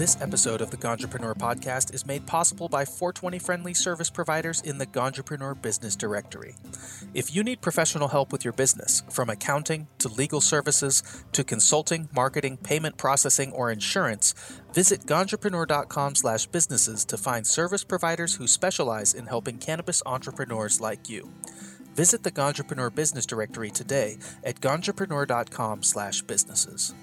This episode of the Ganjapreneur podcast is made possible by 420 friendly service providers in the Ganjapreneur Business Directory. If you need professional help with your business, from accounting to legal services to consulting, marketing, payment processing, or insurance, visit ganjapreneur.com/businesses to find service providers who specialize in helping cannabis entrepreneurs like you. Visit the Ganjapreneur Business Directory today at ganjapreneur.com/businesses.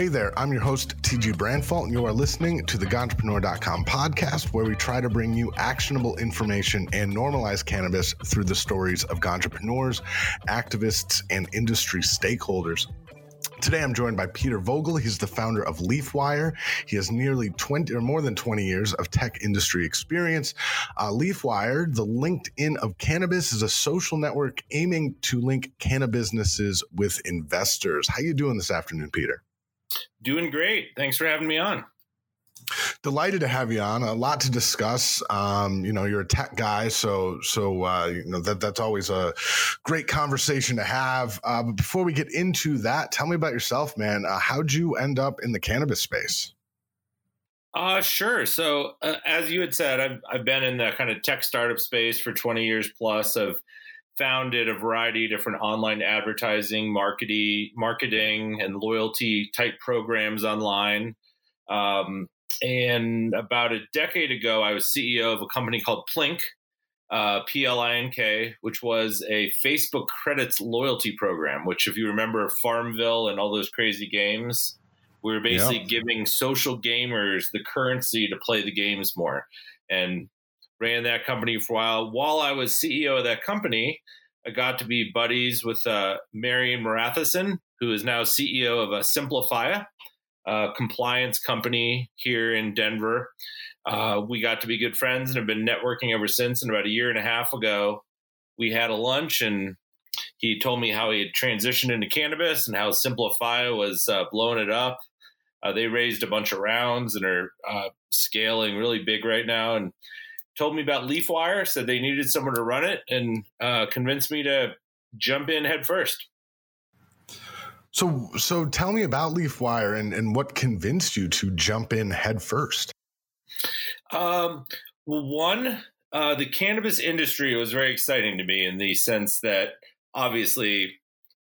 Hey there, I'm your host, TG Branfalt, and you are listening to the Ganjapreneur.com podcast, where we try to bring you actionable information and normalize cannabis through the stories of ganjapreneurs, activists, and industry stakeholders. Today, I'm joined by Peter Vogel. He's the founder of LeafWire. He has nearly 20 or more than 20 years of tech industry experience. Uh, LeafWire, the LinkedIn of cannabis, is a social network aiming to link cannabis businesses with investors. How you doing this afternoon, Peter? Doing great. Thanks for having me on. Delighted to have you on. A lot to discuss. Um, you know, you're a tech guy, so so uh, you know that that's always a great conversation to have. Uh, but before we get into that, tell me about yourself, man. Uh, how'd you end up in the cannabis space? Uh, sure. So, uh, as you had said, I've, I've been in the kind of tech startup space for 20 years plus. I've founded a variety of different online advertising, marketing, marketing, and loyalty type programs online. Um, and about a decade ago, I was CEO of a company called Plink, uh, P L I N K, which was a Facebook credits loyalty program. Which, if you remember Farmville and all those crazy games, we were basically giving social gamers the currency to play the games more. And ran that company for a while. While I was CEO of that company, I got to be buddies with uh, Marion Mariathasan, who is now CEO of a Simplifya, a compliance company here in Denver. Uh, we got to be good friends and have been networking ever since. And about a year and a half ago, we had a lunch and he told me how he had transitioned into cannabis and how Simplifya was uh, blowing it up. Uh, they raised a bunch of rounds and are uh, scaling really big right now. And told me about LeafWire, said they needed someone to run it, and uh, convinced me to jump in head first. So, so tell me about LeafWire and, and what convinced you to jump in head first. Um, well, one, uh, the cannabis industry was very exciting to me in the sense that obviously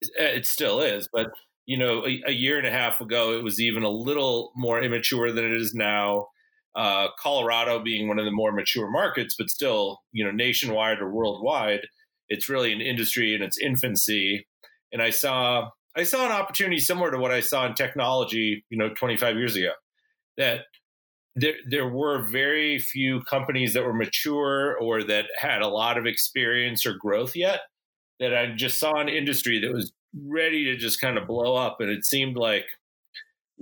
it still is, but you know, a, a year and a half ago, it was even a little more immature than it is now. Uh, Colorado being one of the more mature markets, but still, you know, nationwide or worldwide, it's really an industry in its infancy. And I saw I saw an opportunity similar to what I saw in technology, you know, 25 years ago. That there there were very few companies that were mature or that had a lot of experience or growth yet. That I just saw an industry that was ready to just kind of blow up, and it seemed like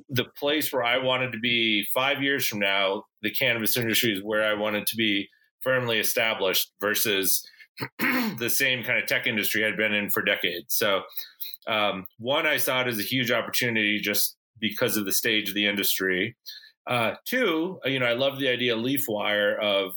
the place where I wanted to be five years from now, the cannabis industry is where I wanted to be firmly established versus the same kind of tech industry I'd been in for decades. So, um, one, I saw it as a huge opportunity just because of the stage of the industry. Uh, two, you know, I love the idea LeafWire of,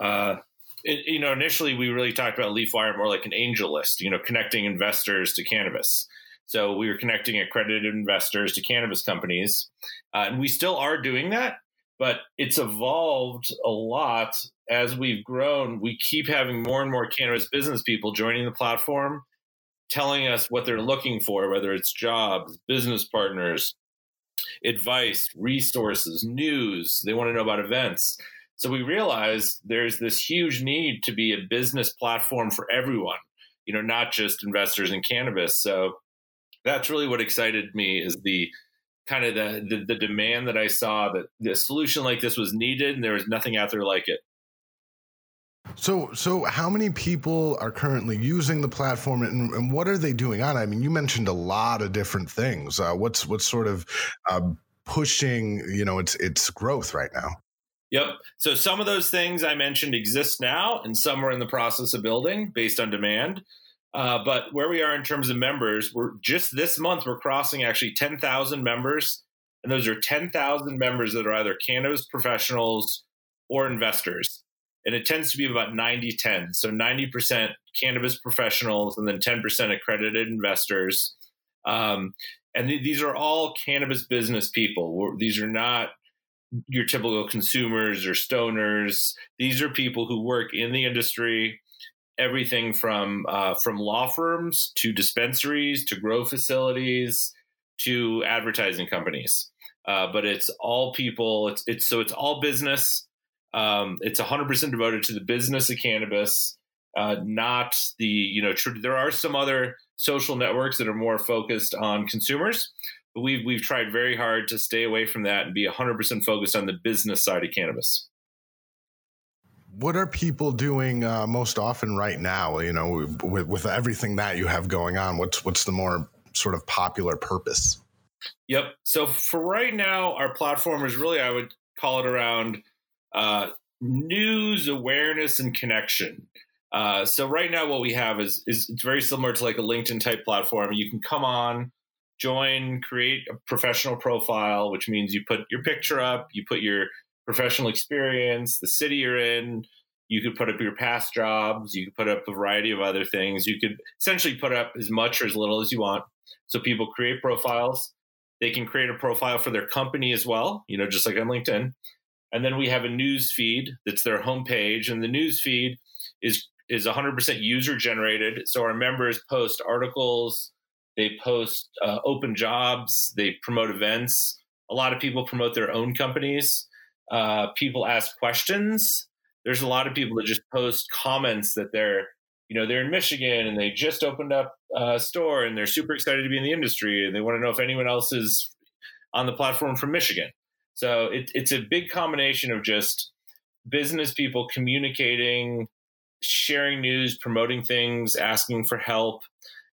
uh, it, you know, initially we really talked about LeafWire more like an AngelList, you know, connecting investors to cannabis. So we were connecting accredited investors to cannabis companies, uh, and we still are doing that. But it's evolved a lot as we've grown. We keep having more and more cannabis business people joining the platform, telling us what they're looking for, whether it's jobs, business partners, advice, resources, news. They want to know about events. So we realize there's this huge need to be a business platform for everyone, you know, not just investors in cannabis. So that's really what excited me is the kind of the, the, the demand that I saw that the solution like this was needed and there was nothing out there like it. So, so how many people are currently using the platform, and, and, what are they doing on? It? I mean, you mentioned a lot of different things. Uh, what's what's sort of uh, pushing, you know, its its growth right now? Yep. So some of those things I mentioned exist now, and some are in the process of building based on demand. Uh, but where we are in terms of members, we're just this month we're crossing actually 10,000 members, and those are 10,000 members that are either cannabis professionals or investors. and it tends to be about 90 10. So 90% cannabis professionals and then 10% accredited investors. Um, and th- these are all cannabis business people. We're, these are not your typical consumers or stoners. These are people who work in the industry, everything from uh, from law firms to dispensaries to grow facilities to advertising companies. Uh, but it's all people. It's it's so it's all business. Um, it's 100% devoted to the business of cannabis, uh, not the you know. Tr- there are some other social networks that are more focused on consumers, but we've we've tried very hard to stay away from that and be 100% focused on the business side of cannabis. What are people doing uh, most often right now? You know, with, with everything that you have going on, what's what's the more sort of popular purpose? Yep. So for right now, our platform is really I would call it around uh, news awareness and connection. Uh, so right now, what we have is is it's very similar to like a LinkedIn type platform. You can come on, join, create a professional profile, which means you put your picture up, you put your professional experience, the city you're in. You could put up your past jobs. You could put up a variety of other things. You could essentially put up as much or as little as you want. So people create profiles. They can create a profile for their company as well, you know, just like on LinkedIn. And then we have a news feed that's their homepage, and the news feed is is 100% user generated. So our members post articles, they post uh, open jobs, they promote events. A lot of people promote their own companies. Uh, people ask questions. There's a lot of people that just post comments that they're, you know, they're in Michigan and they just opened up a store and they're super excited to be in the industry and they want to know if anyone else is on the platform from Michigan. So it, it's a big combination of just business people communicating, sharing news, promoting things, asking for help.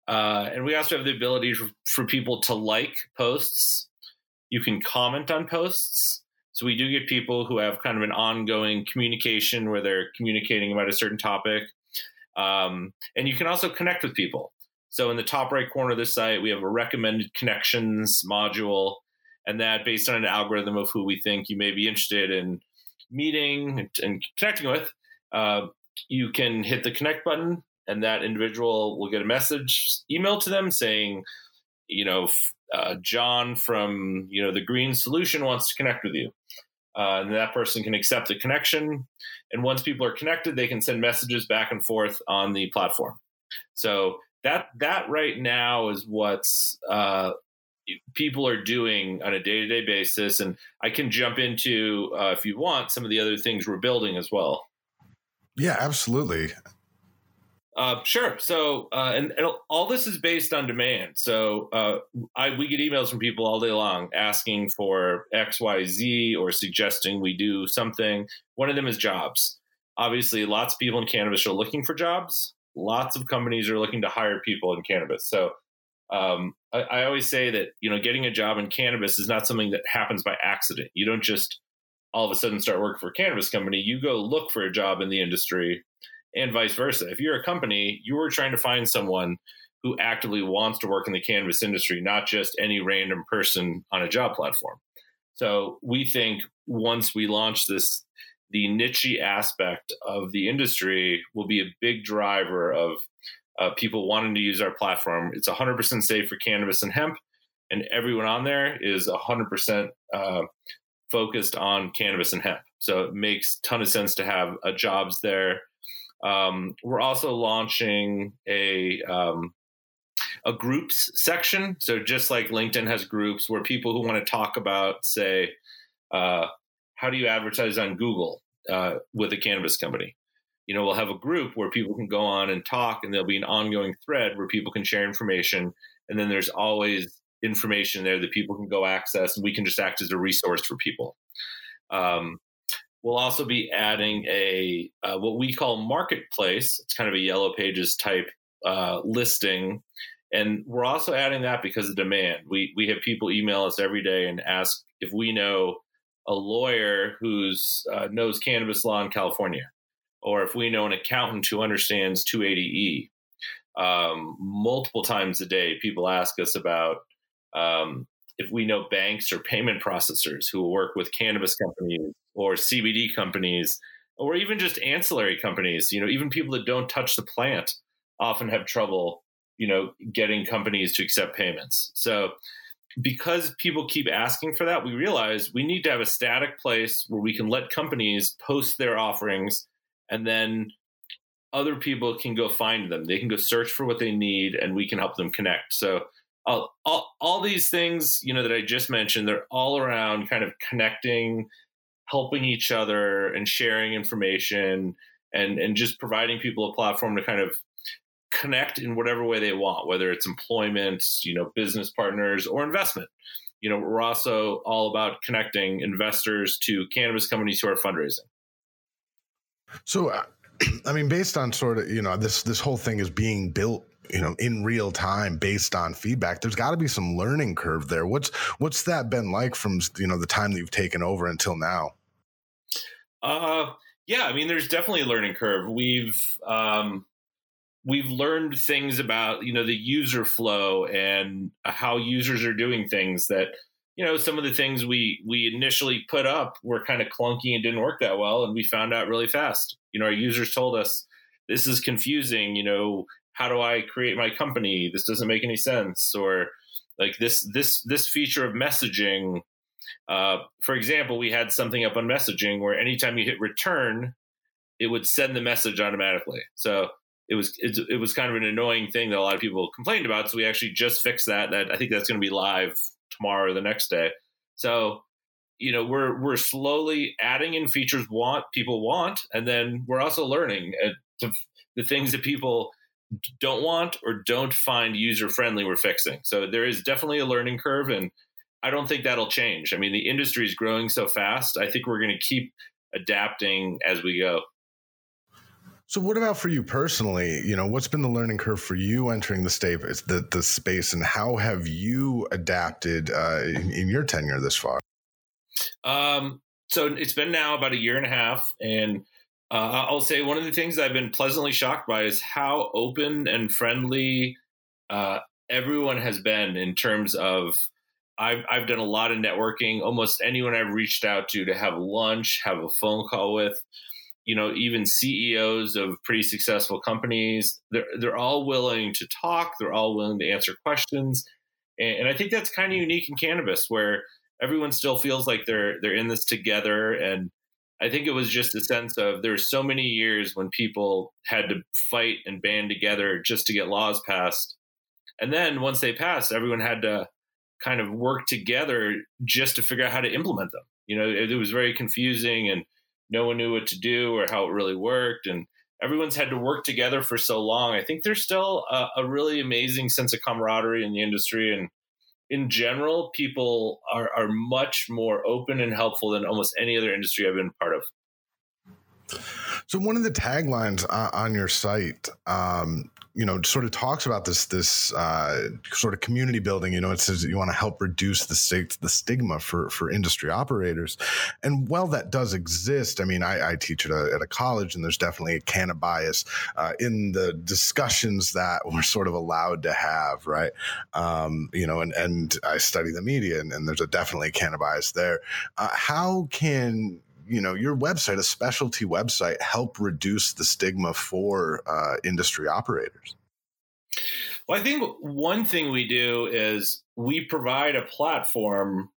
Uh, and we also have the ability for, for people to like posts. You can comment on posts. So we do get people who have kind of an ongoing communication where they're communicating about a certain topic. Um, and you can also connect with people. So in the top right corner of the site, we have a recommended connections module and that based on an algorithm of who we think you may be interested in meeting and, connecting with, uh, you can hit the connect button, and that individual will get a message emailed to them saying, you know, uh, John from you know the Green Solution wants to connect with you, uh, and that person can accept the connection. And once people are connected, they can send messages back and forth on the platform. So that that right now is what's uh, people are doing on a day-to-day basis and i can jump into uh, if you want some of the other things we're building as well yeah absolutely uh, sure. So uh, and, and, all this is based on demand. So uh, I, we get emails from people all day long asking for xyz or suggesting we do something. One of them is jobs. Obviously lots of people in cannabis are looking for jobs. Lots of companies are looking to hire people in cannabis. So um, I, I, always say that you know getting a job in cannabis is not something that happens by accident. You don't just all of a sudden start working for a cannabis company. You go look for a job in the industry, and vice versa. If you're a company, you are trying to find someone who actively wants to work in the cannabis industry, not just any random person on a job platform. So we think once we launch this, the niche aspect of the industry will be a big driver of uh, people wanting to use our platform. It's 100% safe for cannabis and hemp, and everyone on there is 100% uh, focused on cannabis and hemp. So it makes ton of sense to have uh, jobs there. Um, we're also launching a um, a groups section. So just like LinkedIn has groups where people who want to talk about, say, uh, how do you advertise on Google uh, with a cannabis company? you know, we'll have a group where people can go on and talk, and there'll be an ongoing thread where people can share information. And then there's always information there that people can go access, and we can just act as a resource for people. Um, we'll also be adding a uh, what we call marketplace. It's kind of a yellow pages type uh, listing, and we're also adding that because of demand. We we have people email us every day and ask if we know a lawyer who's uh, knows cannabis law in California or if we know an accountant who understands 280E. Um, multiple times a day, people ask us about um, if we know banks or payment processors who will work with cannabis companies or CBD companies or even just ancillary companies. You know, even people that don't touch the plant often have trouble, you know, getting companies to accept payments. So because people keep asking for that, we realize we need to have a static place where we can let companies post their offerings and then other people can go find them. They can go search for what they need and we can help them connect. So all, all, all these things, you know, that I just mentioned, they're all around kind of connecting, helping each other and sharing information and, and just providing people a platform to kind of connect in whatever way they want, whether it's employment, you know, business partners or investment. You know, we're also all about connecting investors to cannabis companies who are fundraising. So, uh, I mean, based on sort of, you know, this this whole thing is being built you know in real time based on feedback there's got to be some learning curve there. What's what's that been like from you know the time that you've taken over until now? Uh yeah i mean there's definitely a learning curve. We've um we've learned things about you know the user flow and how users are doing things that you know some of the things we we initially put up were kind of clunky and didn't work that well and we found out really fast. You know our users told us this is confusing you know how do i create my company this doesn't make any sense or like this this this feature of messaging uh, for example we had something up on messaging where anytime you hit return it would send the message automatically so it was it, it was kind of an annoying thing that a lot of people complained about. So we actually just fixed that. That I think that's going to be live tomorrow or the next day. So you know we're we're slowly adding in features want people want, and then we're also learning to, the things that people don't want or don't find user friendly. We're fixing. So there is definitely a learning curve, and I don't think that'll change. I mean, the industry is growing so fast. I think we're going to keep adapting as we go. So, what about for you personally? You know, what's been the learning curve for you entering the state, the the space, and how have you adapted uh, in, in, your tenure this far? Um, so it's been now about a year and a half, and uh, I'll say one of the things I've been pleasantly shocked by is how open and friendly uh, everyone has been in terms of. I've I've done a lot of networking. Almost anyone I've reached out to to have lunch, have a phone call with you know even CEOs of pretty successful companies they're they're all willing to talk they're all willing to answer questions and, and I think that's kind of unique in cannabis where everyone still feels like they're they're in this together and I think it was just a sense of there were so many years when people had to fight and band together just to get laws passed. And then once they passed everyone had to kind of work together just to figure out how to implement them. You know it, it was very confusing and no one knew what to do or how it really worked. And everyone's had to work together for so long. I think there's still a, a, really amazing sense of camaraderie in the industry and in general people are, are much more open and helpful than almost any other industry i've been part of. So one of the taglines uh, on your site um, you know sort of talks about this this uh, sort of community building you know it says you want to help reduce the state the stigma for for industry operators. And while that does exist i mean i, I teach at a, at a college and there's definitely a can of bias uh, in the discussions that we're sort of allowed to have right? Um, you know and and i study the media and, and there's a definitely a can of bias there. Uh, how can you know your website a specialty website help reduce the stigma for uh, industry operators? Well i think one thing we do is we provide a platform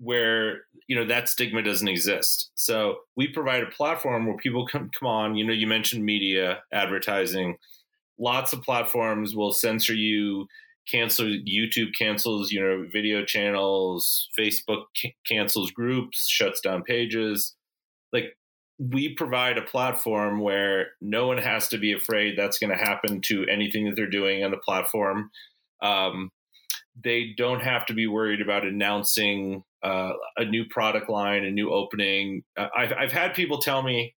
where you know that stigma doesn't exist. So we provide a platform where people can come on you know you mentioned media advertising. Lots of platforms will censor you cancel youtube cancels you know video channels facebook cancels groups shuts down pages like we provide a platform where no one has to be afraid that's going to happen to anything that they're doing on the platform. Um, they don't have to be worried about announcing uh, a new product line, a new opening. Uh, I've, I've had people tell me,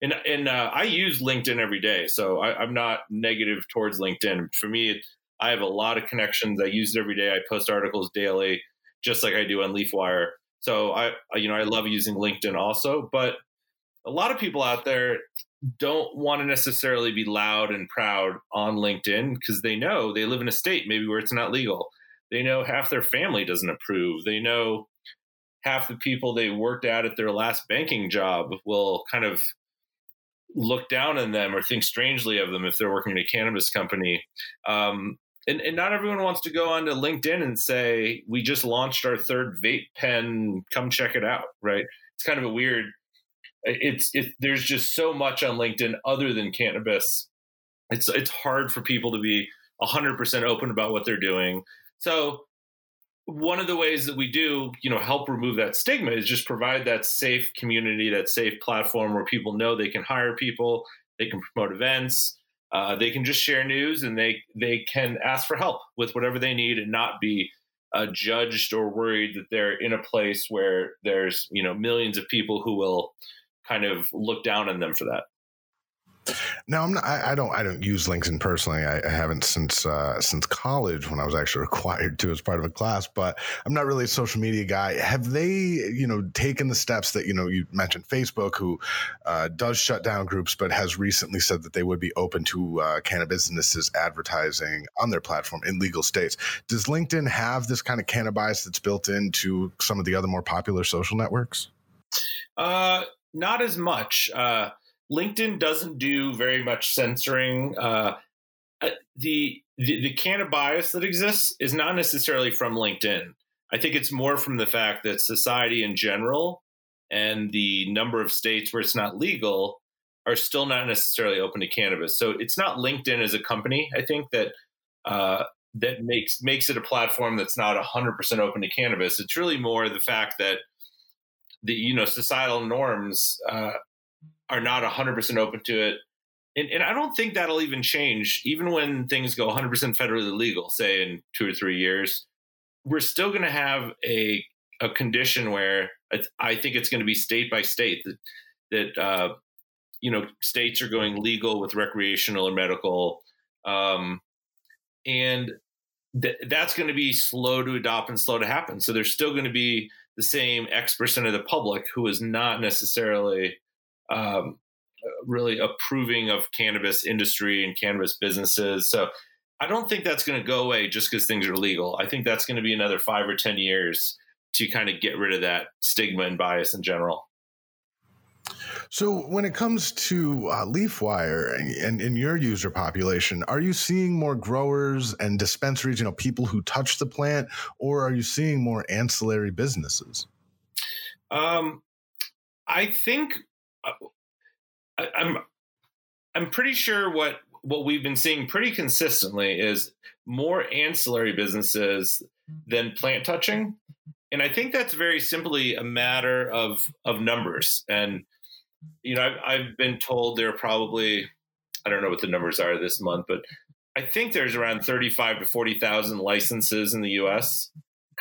and, and uh, I use LinkedIn every day, so I, am not negative towards LinkedIn. For me, I have a lot of connections. I use it every day. I post articles daily, just like I do on LeafWire. So I, you know, I love using LinkedIn also, but a lot of people out there don't want to necessarily be loud and proud on LinkedIn because they know they live in a state maybe where it's not legal. They know half their family doesn't approve. They know half the people they worked at at their last banking job will kind of look down on them or think strangely of them if they're working in a cannabis company. Um, and, and not everyone wants to go onto LinkedIn and say, we just launched our third vape pen, come check it out, right? It's kind of a weird, it's, it, there's just so much on LinkedIn other than cannabis. It's, it's hard for people to be 100% open about what they're doing. So one of the ways that we do, you know, help remove that stigma is just provide that safe community, that safe platform where people know they can hire people, they can promote events, uh, they can just share news, and they they can ask for help with whatever they need, and not be uh, judged or worried that they're in a place where there's you know millions of people who will kind of look down on them for that. Now I'm not, I, I, don't I don't use LinkedIn personally. I, I haven't since uh, since college when I was actually required to as part of a class. But I'm not really a social media guy. Have they you know taken the steps that you know you mentioned Facebook, who uh, does shut down groups, but has recently said that they would be open to uh, cannabis businesses advertising on their platform in legal states. Does LinkedIn have this kind of cannabis that's built into some of the other more popular social networks? Uh, not as much. Uh, LinkedIn doesn't do very much censoring. Uh, uh, the, the the can of bias that exists is not necessarily from LinkedIn. I think it's more from the fact that society in general and the number of states where it's not legal are still not necessarily open to cannabis. So it's not LinkedIn as a company. I think that uh, that makes makes it a platform that's not hundred percent open to cannabis. It's really more the fact that the you know societal norms uh, are not 100% open to it. And, and I don't think that'll even change, even when things go 100% federally legal, say in two or three years. We're still going to have a, a condition where I think it's going to be state by state that, that uh, you know, states are going legal with recreational or medical. Um, and th- that's going to be slow to adopt and slow to happen. So there's still going to be the same X percent of the public who is not necessarily um, really approving of cannabis industry and cannabis businesses. So I don't think that's going to go away just because things are legal. I think that's going to be another five or 10 years to kind of get rid of that stigma and bias in general. So, when it comes to uh, LeafWire and in your user population, are you seeing more growers and dispensaries, you know, people who touch the plant, or are you seeing more ancillary businesses? Um, I think I, I'm I'm pretty sure what what we've been seeing pretty consistently is more ancillary businesses than plant touching, and I think that's very simply a matter of of numbers. And you know, I've, I've been told there are probably I don't know what the numbers are this month, but I think there's around thirty five to forty thousand licenses in the U.S.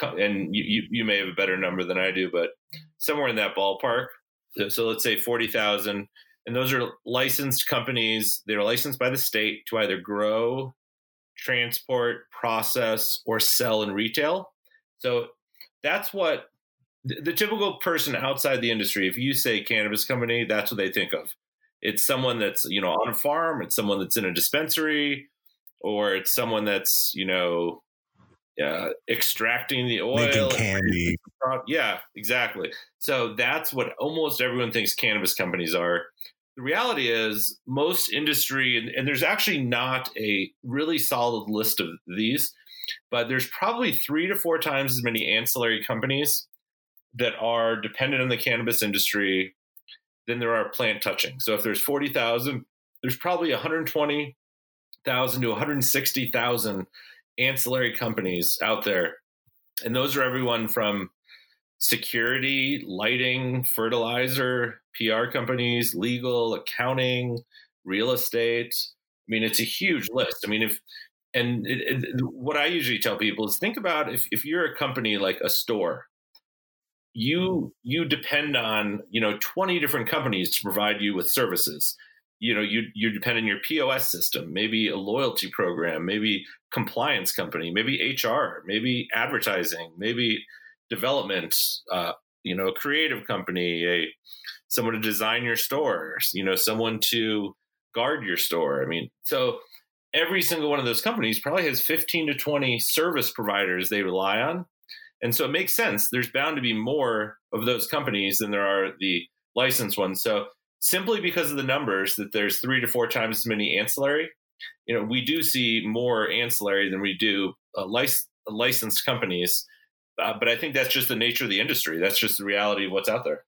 And you, you, you may have a better number than I do, but somewhere in that ballpark so let's say 40,000 and those are licensed companies. They're licensed by the state to either grow transport process or sell in retail. So that's what the, the typical person outside the industry if you say cannabis company that's what they think of. It's someone that's you know on a farm it's someone that's in a dispensary or it's someone that's you know uh, extracting the oil, making candy. Yeah, exactly. So that's what almost everyone thinks cannabis companies are. The reality is, most industry, and, and there's actually not a really solid list of these, but there's probably three to four times as many ancillary companies that are dependent on the cannabis industry than there are plant touching. So if there's 40,000, there's probably 120,000 to 160,000 ancillary companies out there. And those are everyone from security, lighting, fertilizer, PR companies, legal, accounting, real estate. I mean, it's a huge list. I mean, if and it, it, what I usually tell people is think about if, if you're a company like a store, you you depend on you know 20 different companies to provide you with services you know you you depend on your POS system, maybe a loyalty program, maybe compliance company, maybe HR, maybe advertising, maybe development, uh, you know, a creative company, a someone to design your store, you know, someone to guard your store. I mean, so every single one of those companies probably has 15 to 20 service providers they rely on. And so it makes sense. There's bound to be more of those companies than there are the licensed ones. So simply because of the numbers that there's three to four times as many ancillary. You know, we do see more ancillary than we do uh, lic- licensed companies, uh, but I think that's just the nature of the industry. That's just the reality of what's out there.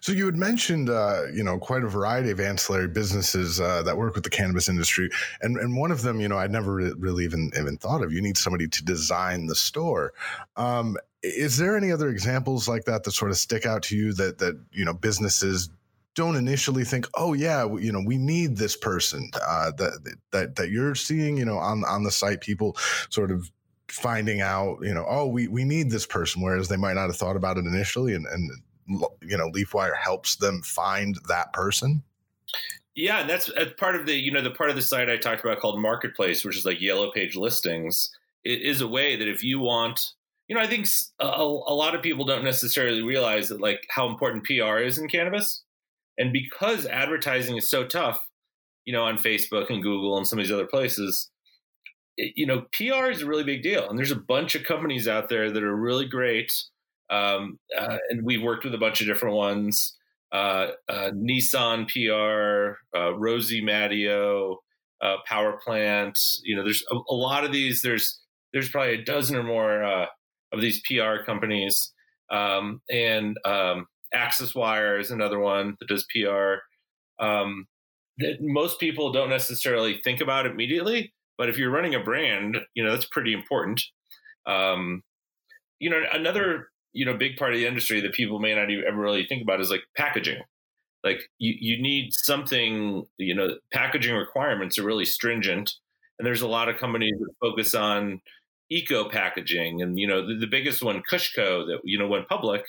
So you had mentioned, uh, you know, quite a variety of ancillary businesses uh, that work with the cannabis industry, and and one of them, you know, I'd never really even even thought of. You need somebody to design the store. Um, is there any other examples like that that sort of stick out to you that that you know businesses don't initially think, oh yeah, you know, we need this person uh, that that that you're seeing, you know, on on the site, people sort of finding out, you know, oh, we we need this person, whereas they might not have thought about it initially, and and you know, LeafWire helps them find that person. Yeah, and that's, that's part of the you know the part of the site I talked about called Marketplace, which is like yellow page listings. It is a way that if you want you know, I think a, a, lot of people don't necessarily realize that like how important PR is in cannabis. And because advertising is so tough, you know, on Facebook and Google and some of these other places, it, you know, PR is a really big deal. And there's a bunch of companies out there that are really great. Um, uh, and we've worked with a bunch of different ones. Uh, uh, Nissan PR, uh, Rosie Mattio, uh, Power Plant. You know, there's a, a, lot of these. There's there's probably a dozen or more uh, of these PR companies, um, and um, Access Wire is another one that does PR. Um, that most people don't necessarily think about immediately, but if you're running a brand, you know that's pretty important. Um, you know, another you know big part of the industry that people may not even ever really think about is like packaging. Like you, you need something. You know, packaging requirements are really stringent, and there's a lot of companies that focus on eco packaging, and you know the, the biggest one, KushCo, that you know went public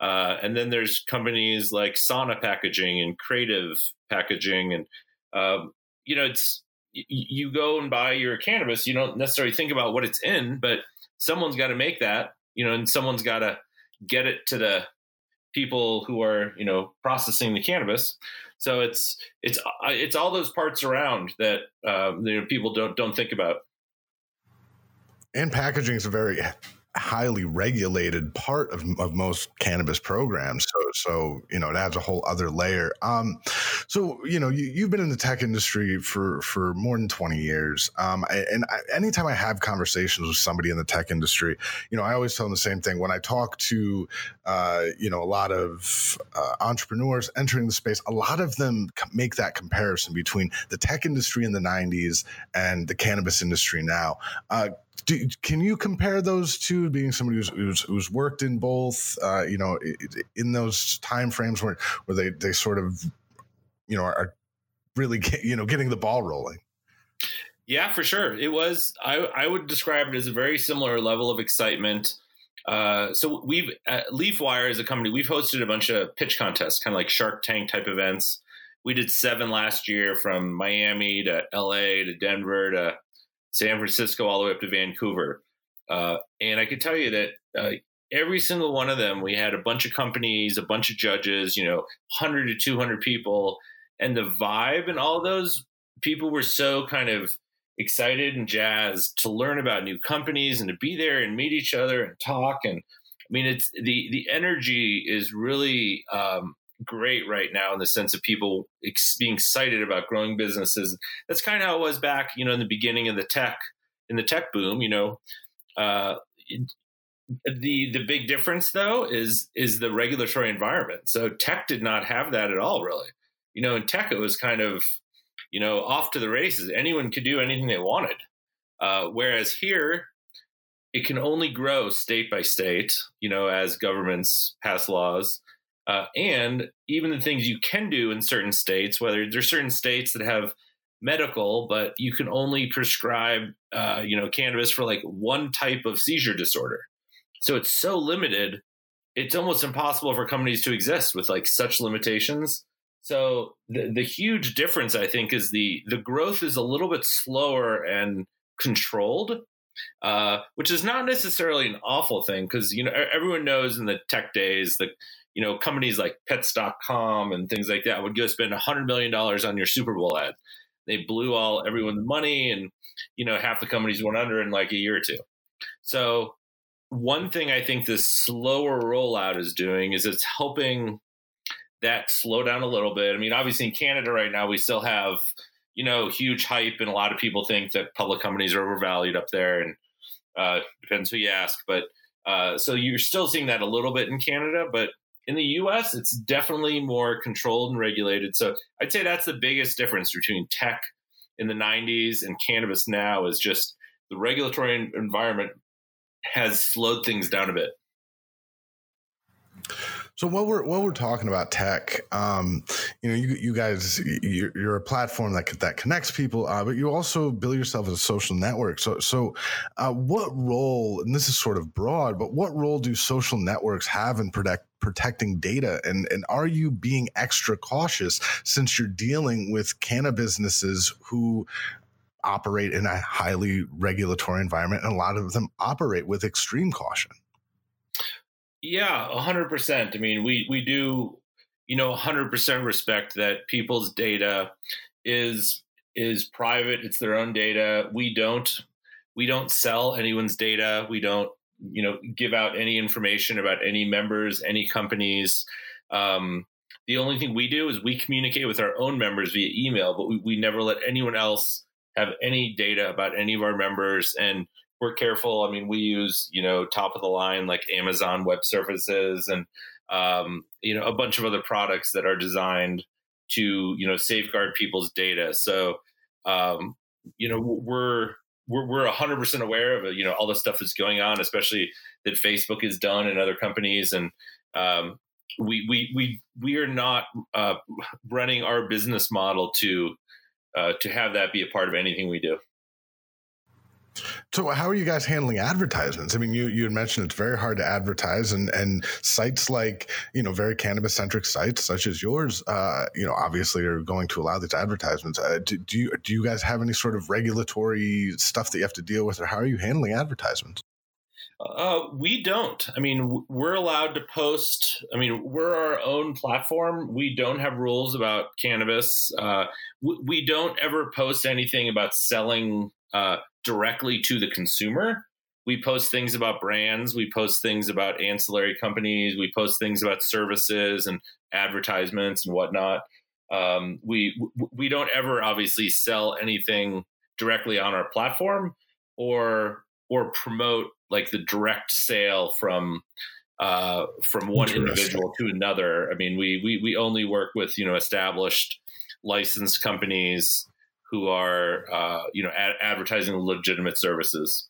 uh, and then there's companies like Sana Packaging and Creative Packaging, and um, you know, it's you go and buy your cannabis. You don't necessarily think about what it's in, but someone's got to make that, you know, and someone's got to get it to the people who are, you know, processing the cannabis. So it's it's uh, it's all those parts around that um, you know people don't don't think about. And packaging is very highly regulated part of, of most cannabis programs. So, so you know, it adds a whole other layer. Um, so you know, you, have been in the tech industry for for more than twenty years. Um, and I, anytime I have conversations with somebody in the tech industry, you know, I always tell them the same thing. When I talk to, uh, you know, a lot of uh, entrepreneurs entering the space, a lot of them make that comparison between the tech industry in the '90s and the cannabis industry now. Uh, do, can you compare those two being somebody who's, who's, who's worked in both uh, you know in those time frames where, where they, they sort of you know are really get, you know getting the ball rolling? Yeah for sure. It was i, I would describe it as a very similar level of excitement. Uh, so we've at leafwire as a company we've hosted a bunch of pitch contests kind of like shark tank type events. We did seven last year from miami to la to denver to San Francisco all the way up to Vancouver. Uh, and I can tell you that uh, every single one of them, we had a bunch of companies, a bunch of judges, you know, 100 to 200 people. And the vibe and all those people were so kind of excited and jazzed to learn about new companies and to be there and meet each other and talk. And I mean, it's the, the energy is really um, great right now in the sense of people ex- being excited about growing businesses. That's kind of how it was back, you know, in the beginning of the tech, in the tech boom. You know, uh, the the big difference though is is the regulatory environment. So tech did not have that at all, really. You know, in tech it was kind of, you know, off to the races. Anyone could do anything they wanted. Uh, whereas here, it can only grow state by state. You know, as governments pass laws uh, and even the things you can do in certain states, whether there's certain states that have medical, but you can only prescribe, uh, you know, cannabis for like one type of seizure disorder. So it's so limited, it's almost impossible for companies to exist with like such limitations. So the the huge difference, I think, is the the growth is a little bit slower and controlled, uh, which is not necessarily an awful thing because you know everyone knows in the tech days the you know, companies like pets.com and things like that would go spend $100 million on your Super Bowl ad. They blew all everyone's money and, you know, half the companies went under in like a year or two. So, one thing I think this slower rollout is doing is it's helping that slow down a little bit. I mean, obviously in Canada right now, we still have, you know, huge hype, and a lot of people think that public companies are overvalued up there, and uh, depends who you ask. But uh, so you're still seeing that a little bit in Canada, but in the U.S., it's definitely more controlled and regulated. So I'd say that's the biggest difference between tech in the '90s and cannabis now is just the regulatory environment has slowed things down a bit. So while we're while we're talking about tech, um, you know, you you guys, you're, you're a platform that that connects people, uh, but you also build yourself as a social network. So so, uh, what role? And this is sort of broad, but what role do social networks have in protect protecting data? And and are you being extra cautious since you're dealing with cannabis businesses who operate in a highly regulatory environment, and a lot of them operate with extreme caution? Yeah, hundred percent. I mean, we we do, you know, hundred percent respect that people's data is is private. It's their own data. We don't we don't sell anyone's data. We don't you know give out any information about any members, any companies. Um, the only thing we do is we communicate with our own members via email, but we, we never let anyone else have any data about any of our members. And we're careful. I mean, we use you know top of the line like Amazon Web Services and um, you know a bunch of other products that are designed to you know safeguard people's data. So um, you know we're we're hundred percent aware of. You know all the stuff that's going on, especially that Facebook has done and other companies, and um, we we we we are not uh, running our business model to uh, to have that be a part of anything we do. So how are you guys handling advertisements? I mean, you you had mentioned it's very hard to advertise, and and sites like you know very cannabis centric sites such as yours, uh, you know, obviously are going to allow these advertisements. Uh, do, do you do you guys have any sort of regulatory stuff that you have to deal with, or how are you handling advertisements? Uh, we don't. I mean, we're allowed to post. I mean, we're our own platform. We don't have rules about cannabis. Uh, we, we, don't ever post anything about selling uh, directly to the consumer. We post things about brands, we post things about ancillary companies, we post things about services and advertisements and whatnot. Um, we we don't ever obviously sell anything directly on our platform or or promote like the direct sale from uh, from one individual to another. I mean, we we we only work with you know established licensed companies who are uh, you know ad- advertising legitimate services.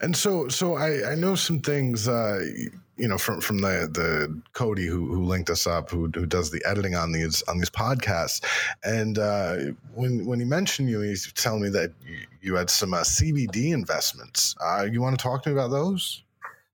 And so, so I, I know some things, uh, you know, from from the the Cody who who linked us up, who who does the editing on these on these podcasts, and uh, when when he mentioned you, he's telling me that you, had some uh, CBD investments. Uh, you want to talk to me about those?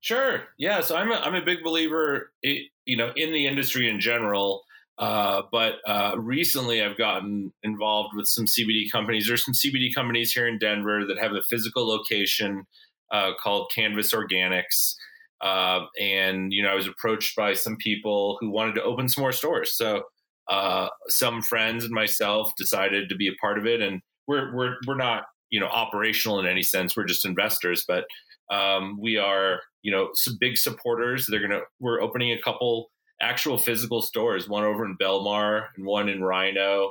Sure. Yeah. So I'm a, I'm a big believer, you know, in the industry in general. Uh, but uh, recently, I've gotten involved with some CBD companies. There's some CBD companies here in Denver that have a physical location uh, called Canvas Organics. Uh, and you know, I was approached by some people who wanted to open some more stores. So uh, some friends and myself decided to be a part of it. And we're we're we're not you know operational in any sense. We're just investors, but um, we are you know some big supporters. They're gonna we're opening a couple actual physical stores, one over in Belmar and one in RiNo.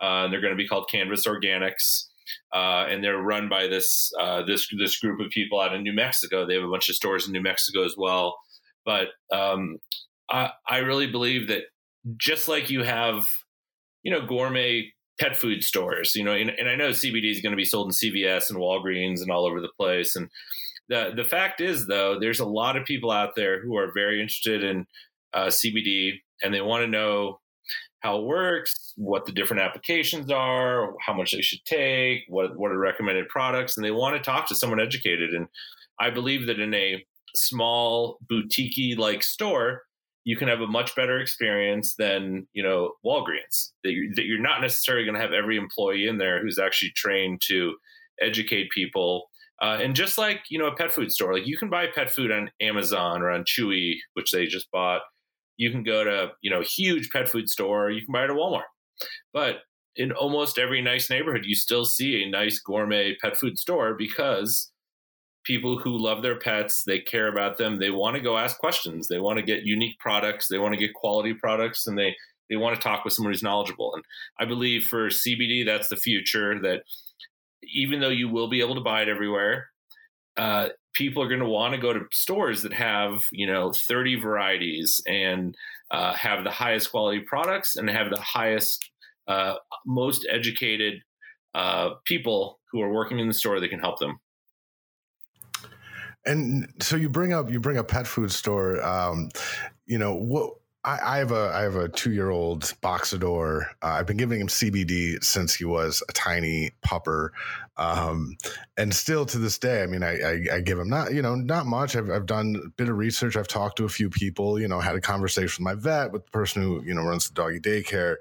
Uh, they're going to be called Canvas Organics. Uh, and they're run by this uh, this this group of people out in New Mexico. They have a bunch of stores in New Mexico as well. But um, I, I really believe that just like you have, you know, gourmet pet food stores, you know, and, and I know CBD is going to be sold in CVS and Walgreens and all over the place. And the the fact is, though, there's a lot of people out there who are very interested in uh, CBD and they want to know how it works, what the different applications are, how much they should take, what what are recommended products, and they want to talk to someone educated. And I believe that in a small boutique like store, you can have a much better experience than you know Walgreens. That you're, that you're not necessarily going to have every employee in there who's actually trained to educate people. Uh, and just like you know a pet food store, like you can buy pet food on Amazon or on Chewy, which they just bought you can go to you know huge pet food store you can buy it at walmart but in almost every nice neighborhood you still see a nice gourmet pet food store because people who love their pets, they care about them, they want to go ask questions, they want to get unique products, they want to get quality products, and they they want to talk with someone who's knowledgeable. And I believe for CBD, that's the future. That even though you will be able to buy it everywhere, uh, people are going to want to go to stores that have you know 30 varieties and uh, have the highest quality products and have the highest uh, most educated uh, people who are working in the store that can help them. And so you bring up you bring up pet food store um, you know what I, I have a I have a two year old boxador. Uh, I've been giving him CBD since he was a tiny pupper, um, and still to this day. I mean, I, I, I, give him not you know not much. I've, I've done a bit of research. I've talked to a few people. You know, had a conversation with my vet, with the person who you know runs the doggy daycare,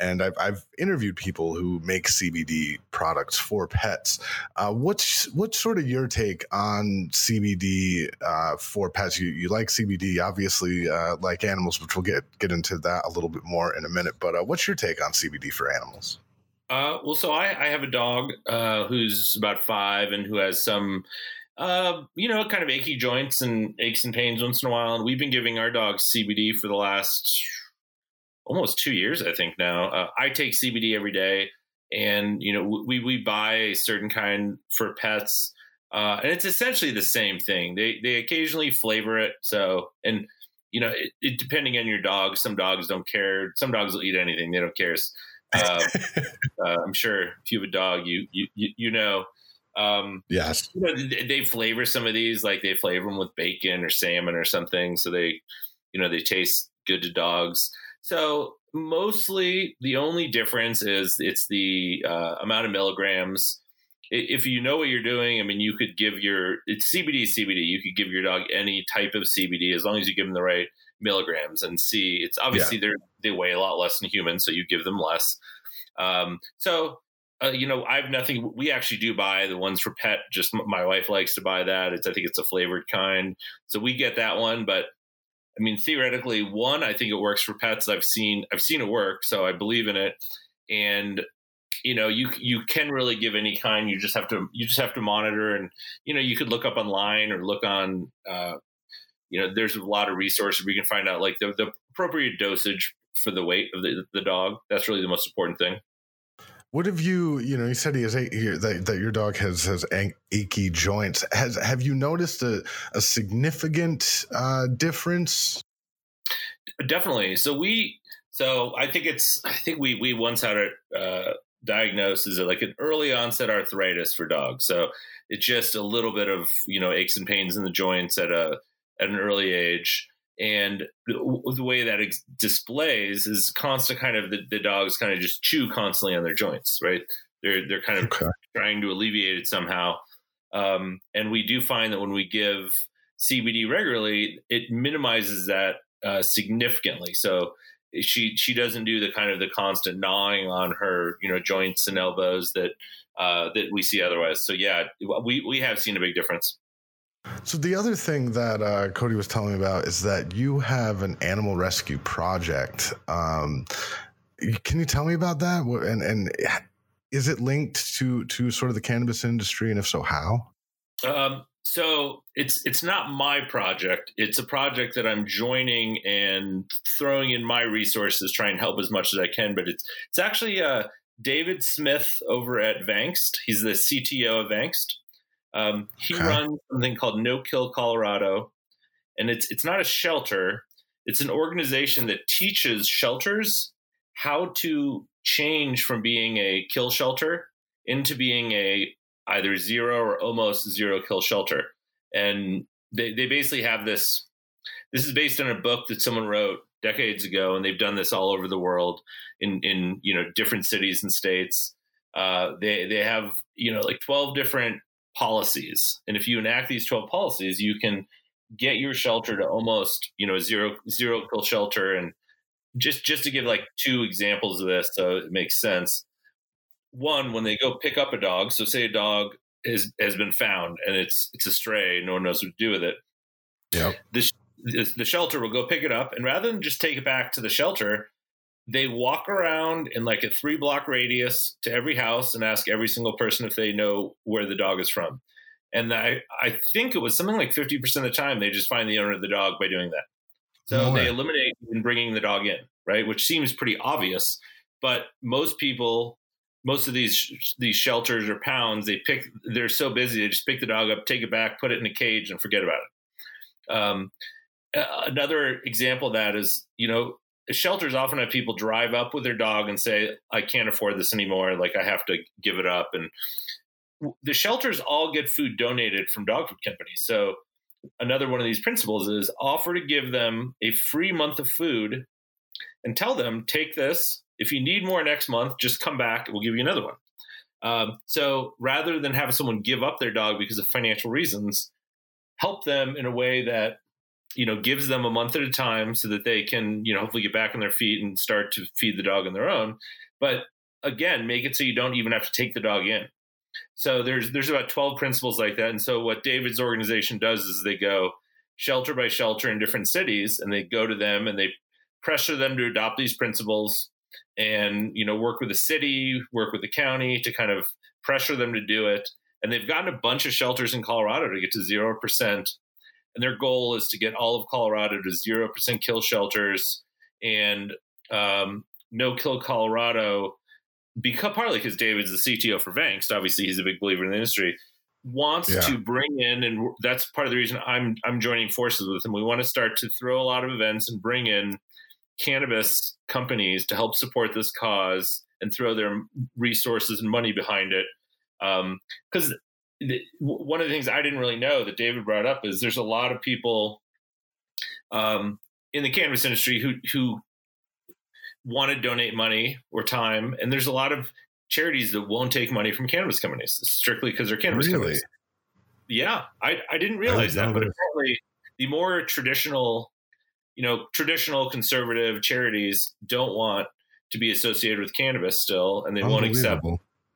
and I've I've interviewed people who make CBD products for pets. Uh, what's what's sort of your take on CBD uh, for pets? You you like CBD, obviously, uh, like animals, which we'll get get into that a little bit more in a minute. But uh, what's your take on CBD for animals? Uh, well, so I, I have a dog uh, who's about five and who has some, uh, you know, kind of achy joints and aches and pains once in a while. And we've been giving our dog CBD for the last almost two years, I think now. Uh, I take CBD every day, and you know, we we buy a certain kind for pets, uh, and it's essentially the same thing. They they occasionally flavor it, so and you know, it, it, depending on your dog, some dogs don't care. Some dogs will eat anything; they don't care. Uh, uh, I'm sure if you have a dog, you you you know. Um, yes. You know, they, they flavor some of these, like they flavor them with bacon or salmon or something, so they, you know, they taste good to dogs. So mostly, the only difference is it's the uh, amount of milligrams if you know what you're doing, I mean, you could give your it's CBD CBD. You could give your dog any type of CBD as long as you give them the right milligrams and see. It's obviously yeah. they they weigh a lot less than humans, so you give them less. Um, so uh, you know, I've nothing. We actually do buy the ones for pet. Just my wife likes to buy that. It's I think it's a flavored kind, so we get that one. But I mean, theoretically, one I think it works for pets. I've seen I've seen it work, so I believe in it. And you know you you can really give any kind you just have to you just have to monitor and you know you could look up online or look on uh, you know there's a lot of resources where you can find out like the, the appropriate dosage for the weight of the, the dog that's really the most important thing what have you, you know, you said he has eight here that, that your dog has has achy joints. Has have you noticed a, a significant uh, difference? Definitely. So we, so I think it's, I think we we once had a uh, diagnosed as like an early onset arthritis for dogs. So it's just a little bit of you know aches and pains in the joints at a at an early age. And the, the way that it displays is constant kind of the, the, dogs kind of just chew constantly on their joints, right? They're they're kind of okay. trying to alleviate it somehow. Um, and we do find that when we give CBD regularly, it minimizes that uh, significantly. So she she doesn't do the kind of the constant gnawing on her you know joints and elbows that uh, that we see otherwise. So yeah, we we have seen a big difference. So the other thing that uh, Cody was telling me about is that you have an animal rescue project. Um, can you tell me about that? And and is it linked to to sort of the cannabis industry, and if so, how? Um, so it's it's not my project. It's a project that I'm joining and throwing in my resources, trying to help as much as I can. But it's it's actually uh, David Smith over at Vangst. He's the CTO of Vangst. Um, he okay. runs something called No Kill Colorado, and it's it's not a shelter. It's an organization that teaches shelters how to change from being a kill shelter into being a either zero or almost zero kill shelter. And they, they basically have this. This is based on a book that someone wrote decades ago, and they've done this all over the world in in you know different cities and states. Uh, they they have you know like twelve different policies, and if you enact these twelve policies, you can get your shelter to almost you know zero zero kill shelter. And just just to give like two examples of this, so it makes sense one when they go pick up a dog. So say a dog has has been found and it's it's a stray, no one knows what to do with it. Yeah. This the shelter will go pick it up, and rather than just take it back to the shelter, they walk around in like a three block radius to every house and ask every single person if they know where the dog is from. And I, I think it was something like 50% of the time they just find the owner of the dog by doing that. So no they eliminate bringing the dog in, right? Which seems pretty obvious, but most people, most of these these shelters or pounds, they pick. They're so busy, they just pick the dog up, take it back, put it in a cage, and forget about it. Um, another example of that is, you know, shelters often have people drive up with their dog and say, "I can't afford this anymore. Like I have to give it up." And the shelters all get food donated from dog food companies. So another one of these principles is offer to give them a free month of food and tell them, take this. If you need more next month, just come back. We'll give you another one. Um, so rather than have someone give up their dog because of financial reasons, help them in a way that you know gives them a month at a time so that they can you know hopefully get back on their feet and start to feed the dog on their own. But again, make it so you don't even have to take the dog in. So there's there's about 12 principles like that. And so what David's organization does is they go shelter by shelter in different cities and they go to them and they pressure them to adopt these principles and you know work with the city, work with the county to kind of pressure them to do it. And they've gotten a bunch of shelters in Colorado to get to 0%. And their goal is to get all of Colorado to 0% kill shelters and um, no kill Colorado because partly because David's the CTO for Vangst, obviously he's a big believer in the industry, wants yeah. to bring in, and that's part of the reason I'm I'm joining forces with him. We want to start to throw a lot of events and bring in cannabis companies to help support this cause and throw their resources and money behind it. Because um, one of the things I didn't really know that David brought up is there's a lot of people um, in the cannabis industry who who want to donate money or time, and there's a lot of charities that won't take money from cannabis companies strictly because they're cannabis really? companies. Yeah, I, I didn't realize I that, but apparently the more traditional, you know, traditional conservative charities don't want to be associated with cannabis still, and they won't accept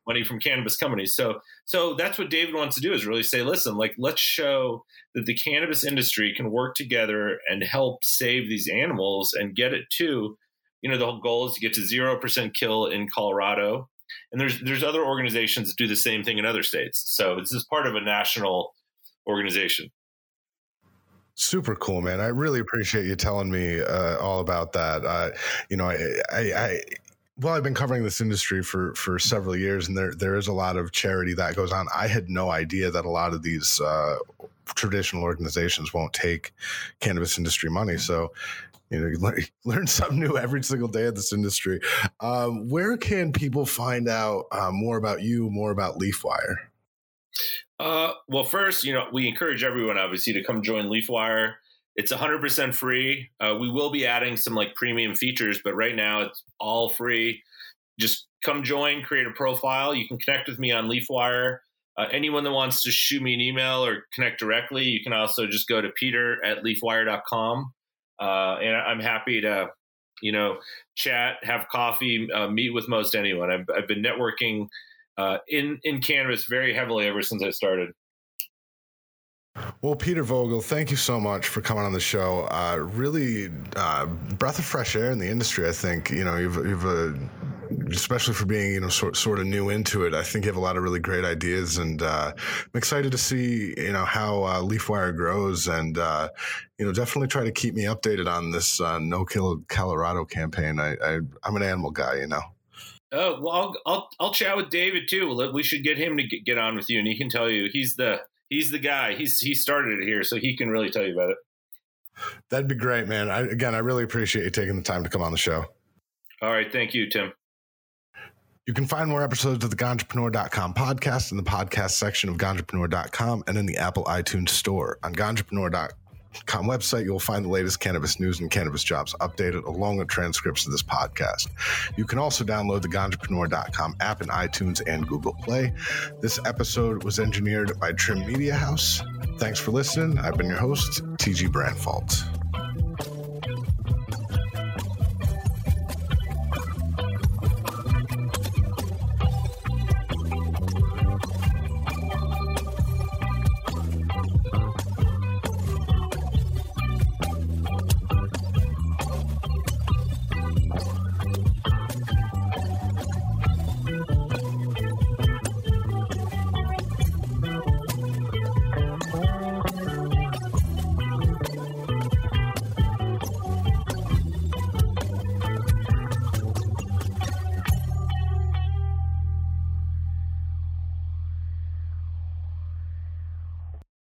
money from cannabis companies. So, so that's what David wants to do is really say, listen, like let's show that the cannabis industry can work together and help save these animals and get it to you know the whole goal is to get to zero percent kill in Colorado, and there's there's other organizations that do the same thing in other states. So this is part of a national organization. Super cool, man. I really appreciate you telling me uh, all about that. Uh, you know, I, I, I well, I've been covering this industry for for several years, and there there is a lot of charity that goes on. I had no idea that a lot of these uh, traditional organizations won't take cannabis industry money. So, you know, you learn, learn something new every single day of this industry. Um, where can people find out uh, more about you, more about LeafWire? Uh, well, first, you know, we encourage everyone obviously to come join LeafWire. It's 100% free. Uh, we will be adding some like premium features, but right now it's all free. Just come join, create a profile. You can connect with me on LeafWire. Uh, anyone that wants to shoot me an email or connect directly, you can also just go to peter at leafwire.com uh, and I'm happy to, you know, chat, have coffee, uh, meet with most anyone. I've, I've been networking uh, in in cannabis very heavily ever since I started. Well, Peter Vogel, thank you so much for coming on the show. Uh, really, uh, breath of fresh air in the industry. I think you know you've you've a especially for being you know sort sort of new into it. I think you have a lot of really great ideas, and uh, I'm excited to see you know how uh, LeafWire grows, and uh, you know definitely try to keep me updated on this uh, No Kill Colorado campaign. I, I am an animal guy, you know. Oh well, I'll, I'll I'll chat with David too. We should get him to get on with you, and he can tell you he's the he's the guy. He's he started it here, so he can really tell you about it. That'd be great, man. I, again, I really appreciate you taking the time to come on the show. All right, thank you, Tim. You can find more episodes of the Ganjapreneur.com podcast in the podcast section of Ganjapreneur.com and in the Apple iTunes store. On Ganjapreneur.com website, you'll find the latest cannabis news and cannabis jobs updated along with transcripts of this podcast. You can also download the Ganjapreneur.com app in iTunes and Google Play. This episode was engineered by Trim Media House. Thanks for listening. I've been your host, TG Branfalt.